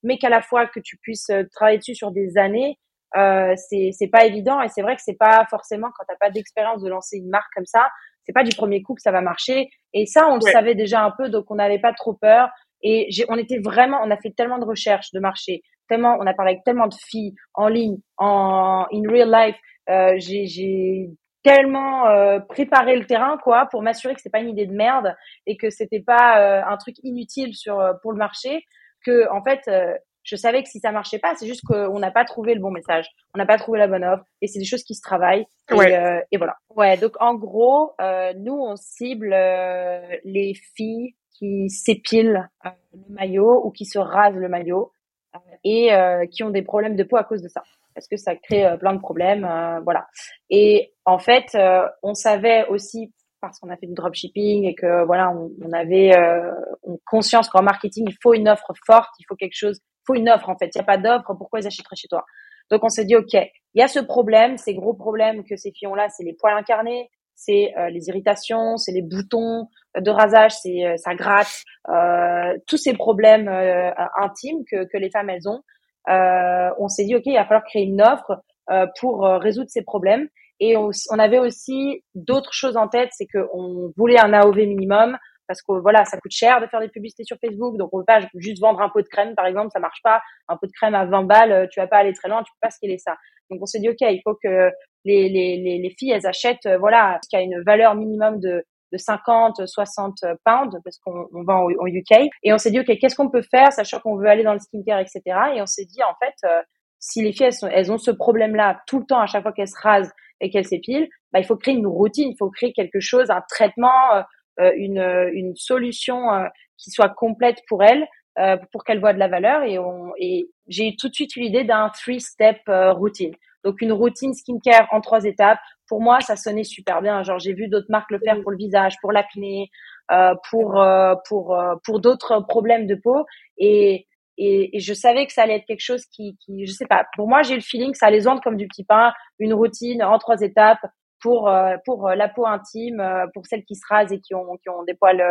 Mais qu'à la fois que tu puisses euh, travailler dessus sur des années. Euh, c'est c'est pas évident et c'est vrai que c'est pas forcément quand t'as pas d'expérience de lancer une marque comme ça c'est pas du premier coup que ça va marcher. Et ça, on le savait déjà un peu, donc on n'avait pas trop peur. Et j'ai, on était vraiment, on a fait tellement de recherches de marché, tellement, on a parlé avec tellement de filles en ligne, en in real life. Euh, j'ai, j'ai tellement euh, préparé le terrain, quoi, pour m'assurer que c'est pas une idée de merde et que c'était pas euh, un truc inutile sur euh, pour le marché. Que en fait, euh, je savais que si ça marchait pas, c'est juste qu'on n'a pas trouvé le bon message, on n'a pas trouvé la bonne offre, et c'est des choses qui se travaillent. Et, euh, et voilà. Ouais, donc en gros, euh, nous on cible euh, les filles qui s'épilent le maillot ou qui se rasent le maillot et qui ont des problèmes de peau à cause de ça. parce que ça crée plein de problèmes, voilà. Et en fait, on savait aussi parce qu'on a fait du dropshipping et que voilà, on, on avait conscience qu'en marketing, il faut une offre forte, il faut quelque chose, faut une offre en fait. Il n'y a pas d'offre, pourquoi ils achèteraient chez toi? Donc on s'est dit, ok, il y a ce problème, ces gros problèmes que ces filles ont là, c'est les poils incarnés, c'est euh, les irritations, c'est les boutons de rasage, c'est euh, ça gratte, euh, tous ces problèmes intimes que, que les femmes elles ont. on s'est dit ok, il va falloir créer une offre pour résoudre ces problèmes. Et on avait aussi d'autres choses en tête, c'est qu'on voulait un AOV minimum parce que voilà, ça coûte cher de faire des publicités sur Facebook, donc on peut pas juste vendre un pot de crème par exemple, ça marche pas. Un pot de crème à 20 balles, tu vas pas aller très loin, tu peux pas scaler ça. Donc on s'est dit ok, il faut que les, les, les, filles, elles achètent, euh, voilà, ce qui a une valeur minimum de, de 50, 60 pounds, parce qu'on on vend au, UK. Et on s'est dit, OK, qu'est-ce qu'on peut faire, sachant qu'on veut aller dans le skincare, etc. Et on s'est dit, en fait, euh, si les filles, elles, sont, elles ont ce problème-là tout le temps, à chaque fois qu'elles se rasent et qu'elles s'épilent, bah, il faut créer une routine, il faut créer quelque chose, un traitement, euh, une, une solution qui soit complète pour elles, pour qu'elles voient de la valeur. Et, on, et j'ai tout de suite eu l'idée d'un three-step routine. Donc une routine skincare en trois étapes. Pour moi, ça sonnait super bien. Genre j'ai vu d'autres marques le faire pour le visage, pour l'acné, euh, pour euh, pour euh, pour d'autres problèmes de peau et, et, et je savais que ça allait être quelque chose qui qui je sais pas. Pour moi, j'ai le feeling que ça allait se comme du petit pain, une routine en trois étapes pour euh, pour la peau intime, pour celles qui se rasent et qui ont qui ont des poils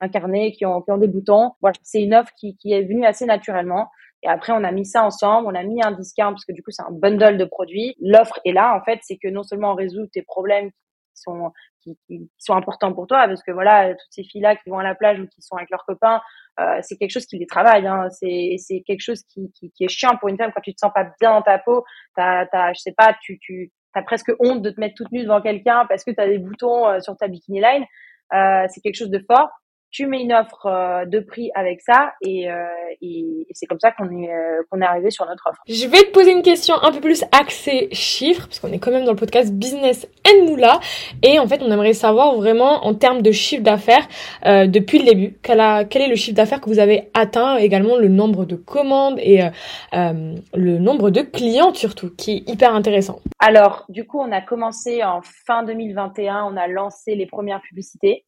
incarnés, qui ont qui ont des boutons. Voilà, c'est une offre qui qui est venue assez naturellement. Et après, on a mis ça ensemble, on a mis un discount parce que du coup, c'est un bundle de produits. L'offre est là, en fait, c'est que non seulement on résout tes problèmes qui sont qui, sont importants pour toi parce que voilà toutes ces filles là qui vont à la plage ou qui sont avec leurs copains euh, c'est quelque chose qui les travaille hein. c'est c'est quelque chose qui, qui, qui est chiant pour une femme quand tu te sens pas bien dans ta peau t'as t'as je sais pas tu tu t'as presque honte de te mettre toute nue devant quelqu'un parce que tu as des boutons euh, sur ta bikini line. Euh, c'est quelque chose de fort tu mets une offre euh, de prix avec ça et, euh, et c'est comme ça qu'on est euh, qu'on est arrivé sur notre offre. Je vais te poser une question un peu plus axée chiffres parce qu'on est quand même dans le podcast Business and Moula et en fait on aimerait savoir vraiment en termes de chiffre d'affaires euh, depuis le début quel, a, quel est le chiffre d'affaires que vous avez atteint également le nombre de commandes et le nombre de clients surtout qui est hyper intéressant. Alors du coup on a commencé en fin 2021 on a lancé les premières publicités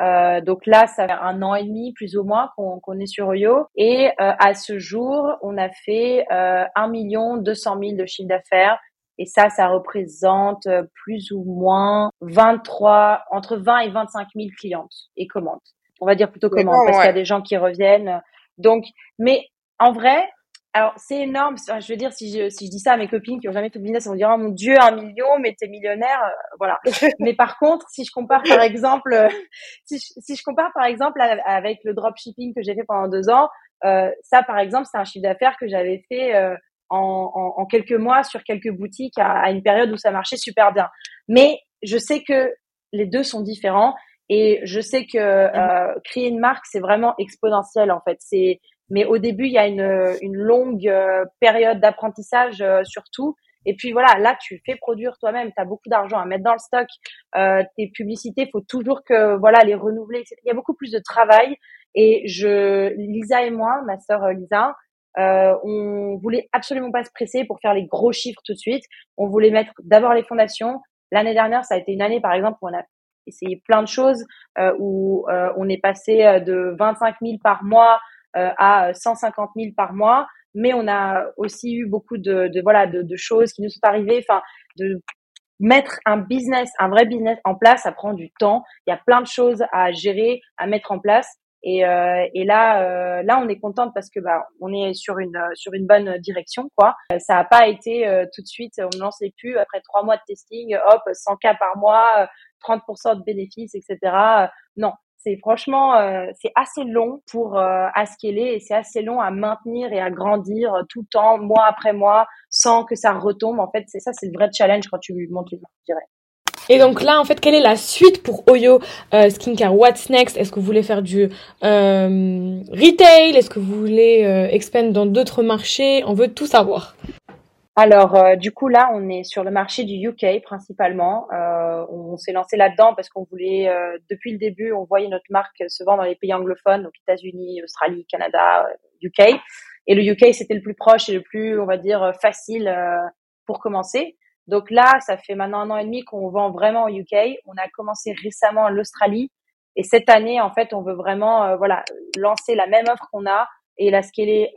euh, donc là, ça fait un an et demi plus ou moins qu'on est sur Oyo. Et euh, à ce jour, on a fait euh, 1 million 200 000 de chiffre d'affaires. Et ça, ça représente euh, plus ou moins 23, entre 20 et 25 000 clientes et commandes. On va dire plutôt commandes parce qu'il y a des gens qui reviennent. Donc, mais en vrai, alors, c'est énorme. Je veux dire, si je, si je dis ça à mes copines qui ont jamais fait de business, elles vont dire, oh mon Dieu, un million, mais t'es millionnaire. Euh, voilà. mais par contre, si je compare, par exemple, euh, si, je, si je compare, par exemple, avec le dropshipping que j'ai fait pendant deux ans, euh, ça, par exemple, c'est un chiffre d'affaires que j'avais fait en, en, en, quelques mois sur quelques boutiques à, à, une période où ça marchait super bien. Mais je sais que les deux sont différents et je sais que euh, créer une marque, c'est vraiment exponentiel, en fait. C'est mais au début, il y a une, une longue euh, période d'apprentissage euh, surtout. Et puis voilà, là, tu fais produire toi-même, tu as beaucoup d'argent à mettre dans le stock. Euh, tes publicités, faut toujours que voilà les renouveler. Il y a beaucoup plus de travail. Et je, Lisa et moi, ma sœur euh, Lisa, euh, on voulait absolument pas se presser pour faire les gros chiffres tout de suite. On voulait mettre d'abord les fondations. L'année dernière, ça a été une année, par exemple, où on a essayé plein de choses, euh, où on est passé de 25 000 par mois euh, à 150 000 par mois. Mais on a aussi eu beaucoup de, de voilà de, de, choses qui nous sont arrivées. Enfin, de mettre un business, un vrai business en place, ça prend du temps. Il y a plein de choses à gérer, à mettre en place. Et, euh, et là, euh, là, on est contente parce que bah, on est sur une sur une bonne direction, quoi. Ça n'a pas été euh, tout de suite, on ne lançait plus après trois mois de testing, hop, 100 k par mois, 30% de bénéfices, etc. non, c'est franchement, euh, c'est assez long pour euh, à scaler et c'est assez long à maintenir et à grandir tout le temps, mois après mois, sans que ça retombe. En fait, c'est ça, c'est le vrai challenge quand tu montes les je dirais. Et donc là, en fait, quelle est la suite pour Oyo euh, Skincare? What's next? Est-ce que vous voulez faire du euh, retail? Est-ce que vous voulez euh, expand dans d'autres marchés? On veut tout savoir. Alors, euh, du coup, là, on est sur le marché du UK principalement. Euh, on, s'est lancé là-dedans parce qu'on voulait, euh, depuis le début, on voyait notre marque se vendre dans les pays anglophones, donc États-Unis, Australie, Canada, UK. Et le UK, c'était le plus proche et le plus, on va dire, facile pour commencer. Donc là, ça fait maintenant un an et demi qu'on vend vraiment au UK. On a commencé récemment l'Australie. Et cette année, en fait, on veut vraiment voilà lancer la même offre qu'on a et la scaler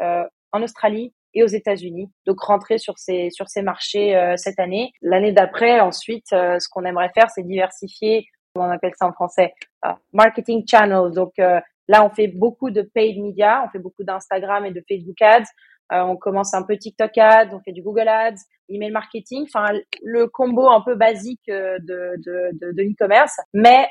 en Australie et aux États-Unis. Donc rentrer sur ces sur ces marchés euh, cette année. L'année d'après, ensuite, euh, ce qu'on aimerait faire, c'est diversifier. Comment on appelle ça en français uh, Marketing channels. Donc là, on fait beaucoup de paid media, on fait beaucoup d'Instagram et de Facebook ads. on commence un peu TikTok ads, on fait du Google ads, email marketing, enfin le combo un peu basique de de de, de l'e-commerce. Mais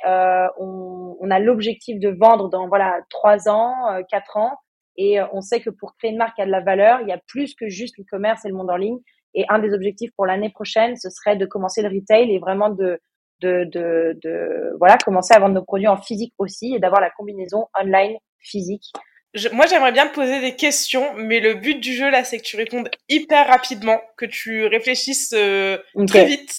on, on a l'objectif de vendre dans voilà trois ans, quatre ans et euh, on sait que pour créer une marque qui a de la valeur, il y a plus que juste l'e-commerce et le monde en ligne. Et un des objectifs pour l'année prochaine, ce serait de commencer le retail et vraiment de, de, de, de voilà, commencer à vendre nos produits en physique aussi et d'avoir la combinaison online physique. moi, j'aimerais bien te poser des questions, mais le but du jeu là, c'est que tu répondes hyper rapidement, que tu réfléchisses euh, très vite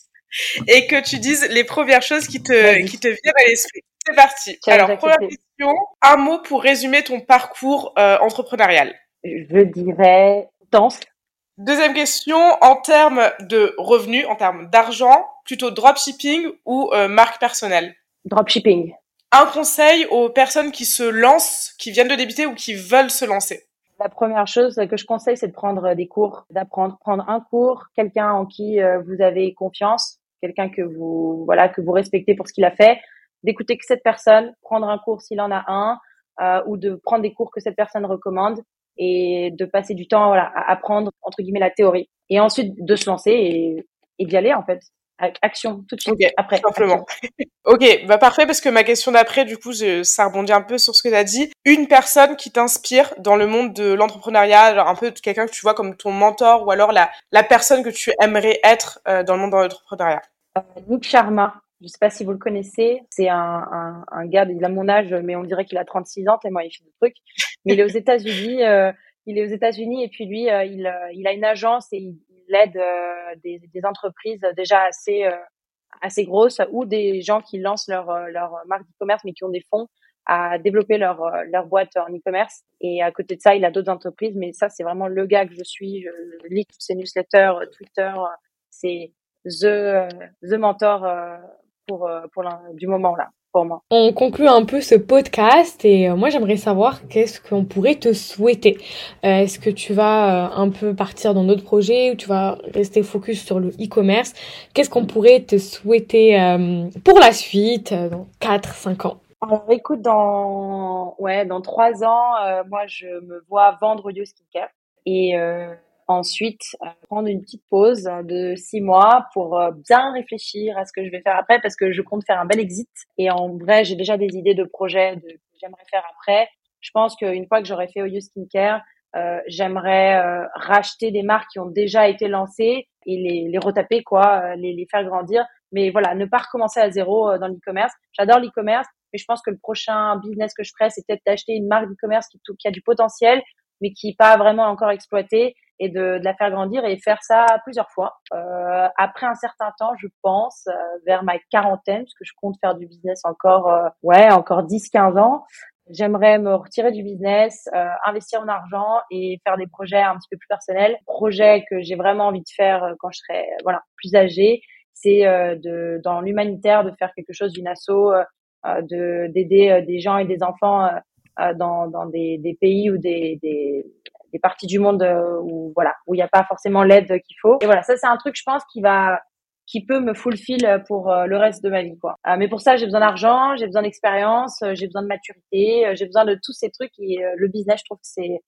et que tu dises les premières choses qui te, qui te viennent à l'esprit. C'est parti. Alors, première question, un mot pour résumer ton parcours euh, entrepreneurial. Je dirais dense. Deuxième question, en termes de revenus, en termes d'argent, plutôt dropshipping ou euh, marque personnelle? Dropshipping. Un conseil aux personnes qui se lancent, qui viennent de débuter ou qui veulent se lancer? La première chose que je conseille, c'est de prendre des cours, d'apprendre, prendre un cours, quelqu'un en qui euh, vous avez confiance, quelqu'un que vous voilà que vous respectez pour ce qu'il a fait, d'écouter que cette personne, prendre un cours s'il en a un, euh, ou de prendre des cours que cette personne recommande et de passer du temps voilà, à apprendre entre guillemets la théorie. Et ensuite de se lancer et, et d'y aller en fait action tout de suite après simplement. ok bah parfait parce que ma question d'après du coup je, ça rebondit un peu sur ce que tu as dit. Une personne qui t'inspire dans le monde de l'entrepreneuriat genre un peu quelqu'un que tu vois comme ton mentor ou alors la, la personne que tu aimerais être euh, dans le monde de l'entrepreneuriat. Euh, Nick Sharma je sais pas si vous le connaissez. C'est un, un, un, gars, il a mon âge, mais on dirait qu'il a 36 ans tellement il fait des trucs. Mais il est aux États-Unis. Euh, il est aux États-Unis et puis lui, euh, il, euh, il a une agence et il, aide des, des, entreprises déjà assez assez grosses ou des gens qui lancent leur leur marque d'e-commerce mais qui ont des fonds à développer leur leur boîte en e-commerce. Et à côté de ça, il a d'autres entreprises. Mais ça, c'est vraiment le gars que je suis. Je lis toutes ses newsletters, Twitter. C'est the the mentor pour, euh, du moment là. Pour moi. On conclut un peu ce podcast et euh, moi j'aimerais savoir qu'est-ce qu'on pourrait te souhaiter. Euh, est-ce que tu vas un peu partir dans d'autres projets ou tu vas rester focus sur le e-commerce? Qu'est-ce qu'on pourrait te souhaiter pour la suite dans 4 5 ans? Alors écoute, dans ouais, dans trois ans, moi je me vois vendre You Skincare et Ensuite, euh, prendre une petite pause de six mois pour euh, bien réfléchir à ce que je vais faire après parce que je compte faire un bel exit. Et en vrai, j'ai déjà des idées de projets de, que j'aimerais faire après. Je pense qu'une fois que j'aurai fait OU Skincare, euh, j'aimerais euh, racheter des marques qui ont déjà été lancées et les, les retaper, quoi, les, les faire grandir. Mais voilà, ne pas recommencer à zéro dans l'e-commerce. J'adore l'e-commerce, mais je pense que le prochain business que je ferai, c'est peut-être d'acheter une marque d'e-commerce qui, qui a du potentiel, mais qui n'est pas vraiment encore exploité et de, de, la faire grandir et faire ça plusieurs fois. Euh, après un certain temps, je pense, euh, vers ma quarantaine, parce que je compte faire du business encore, euh, ouais, encore 10-15 ans, j'aimerais me retirer du business, euh, investir mon argent et faire des projets un petit peu plus personnels. Projets que j'ai vraiment envie de faire quand je serai, voilà, plus âgée, c'est de, dans l'humanitaire, de faire quelque chose d'une asso, de d'aider des gens et des enfants dans, dans des, des pays ou des, des des parties du monde euh, où voilà où il n'y a pas forcément l'aide qu'il faut. Et voilà, ça c'est un truc je pense qui va qui peut me fulfill pour euh, le reste de ma vie quoi. Euh, mais pour ça, j'ai besoin d'argent, j'ai besoin d'expérience, j'ai besoin de maturité, j'ai besoin de tous ces trucs et le business, je trouve que c'est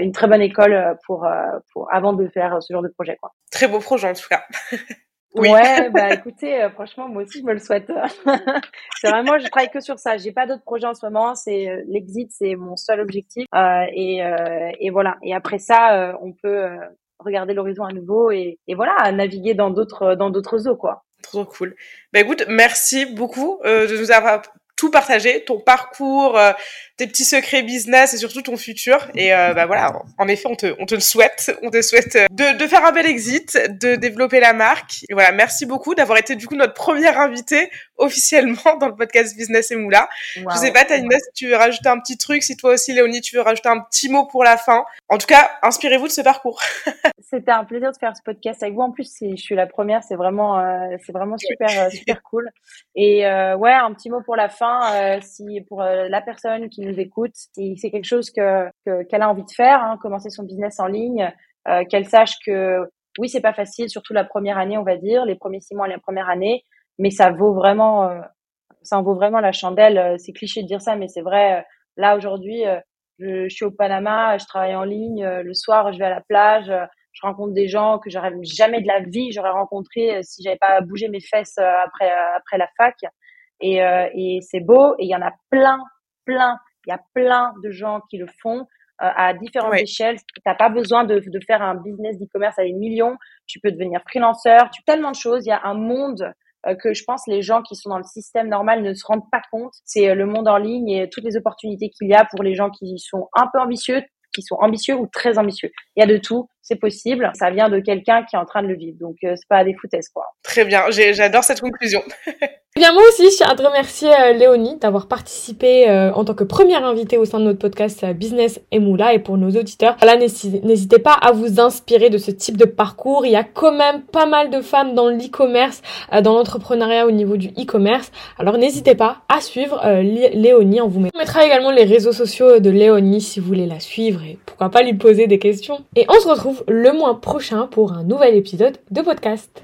une très bonne école pour pour avant de faire ce genre de projet quoi. Très beau projet en tout cas. Ouais, bah écoutez, euh, franchement, moi aussi, je me le souhaite. c'est vraiment, je travaille que sur ça. J'ai pas d'autres projets en ce moment. C'est euh, l'exit, c'est mon seul objectif. Euh, et, euh, et voilà. Et après ça, on peut regarder l'horizon à nouveau et, et voilà, naviguer dans d'autres dans d'autres eaux, quoi. Trop cool. Bah écoute, merci beaucoup de nous avoir tout partager, ton parcours, euh, tes petits secrets business et surtout ton futur. Et euh, bah voilà, en effet, on te, on te le souhaite. On te souhaite euh, de, de faire un bel exit, de développer la marque. Et voilà, merci beaucoup d'avoir été du coup notre première invitée officiellement dans le podcast Business et Moula. Je sais pas, Taïna, si tu veux rajouter un petit truc, si toi aussi, Léonie, tu veux rajouter un petit mot pour la fin? En tout cas, inspirez-vous de ce parcours. C'était un plaisir de faire ce podcast avec vous. En plus, je suis la première, c'est vraiment, euh, c'est vraiment super, euh, super cool. Et euh, ouais, un petit mot pour la fin, si pour la personne qui nous écoute, si c'est quelque chose que qu'elle a envie de faire, hein, commencer son business en ligne, qu'elle sache que oui, c'est pas facile, surtout la première année, on va dire, les premiers six mois, la première année, mais ça vaut vraiment, ça en vaut vraiment la chandelle. C'est cliché de dire ça, mais c'est vrai. Là aujourd'hui je, suis au Panama, je travaille en ligne. Euh, le soir, je vais à la plage. Euh, je rencontre des gens que j'aurais jamais de la vie j'aurais rencontré euh, si j'avais pas bougé mes fesses après après la fac. Et, et c'est beau. Et il y en a plein, plein. Il y a plein de gens qui le font à différentes échelles. Tu n'as pas besoin de, de faire un business d'e-commerce à des millions. Tu peux devenir freelanceur. Tu tellement de choses. Il y a un monde euh, que je pense les gens qui sont dans le système normal ne se rendent pas compte. C'est euh, le monde en ligne et toutes les opportunités qu'il y a pour les gens qui sont un peu ambitieux, qui sont ambitieux ou très ambitieux. Il y a de tout, c'est possible. Ça vient de quelqu'un qui est en train de le vivre. Donc, euh, c'est pas des foutaises, quoi. Très bien. J'adore cette conclusion. Eh bien, moi aussi, je tiens à te remercier, euh, Léonie, d'avoir participé euh, en tant que première invitée au sein de notre podcast Business et Moula. Et pour nos auditeurs, voilà, n'hésitez pas à vous inspirer de ce type de parcours. Il y a quand même pas mal de femmes dans l'e-commerce, dans l'entrepreneuriat au niveau du e-commerce. Alors, n'hésitez pas à suivre Léonie. On vous mettra également les réseaux sociaux de Léonie si vous voulez la suivre et pourquoi pas lui poser des questions. Et on se le mois prochain pour un nouvel épisode de podcast.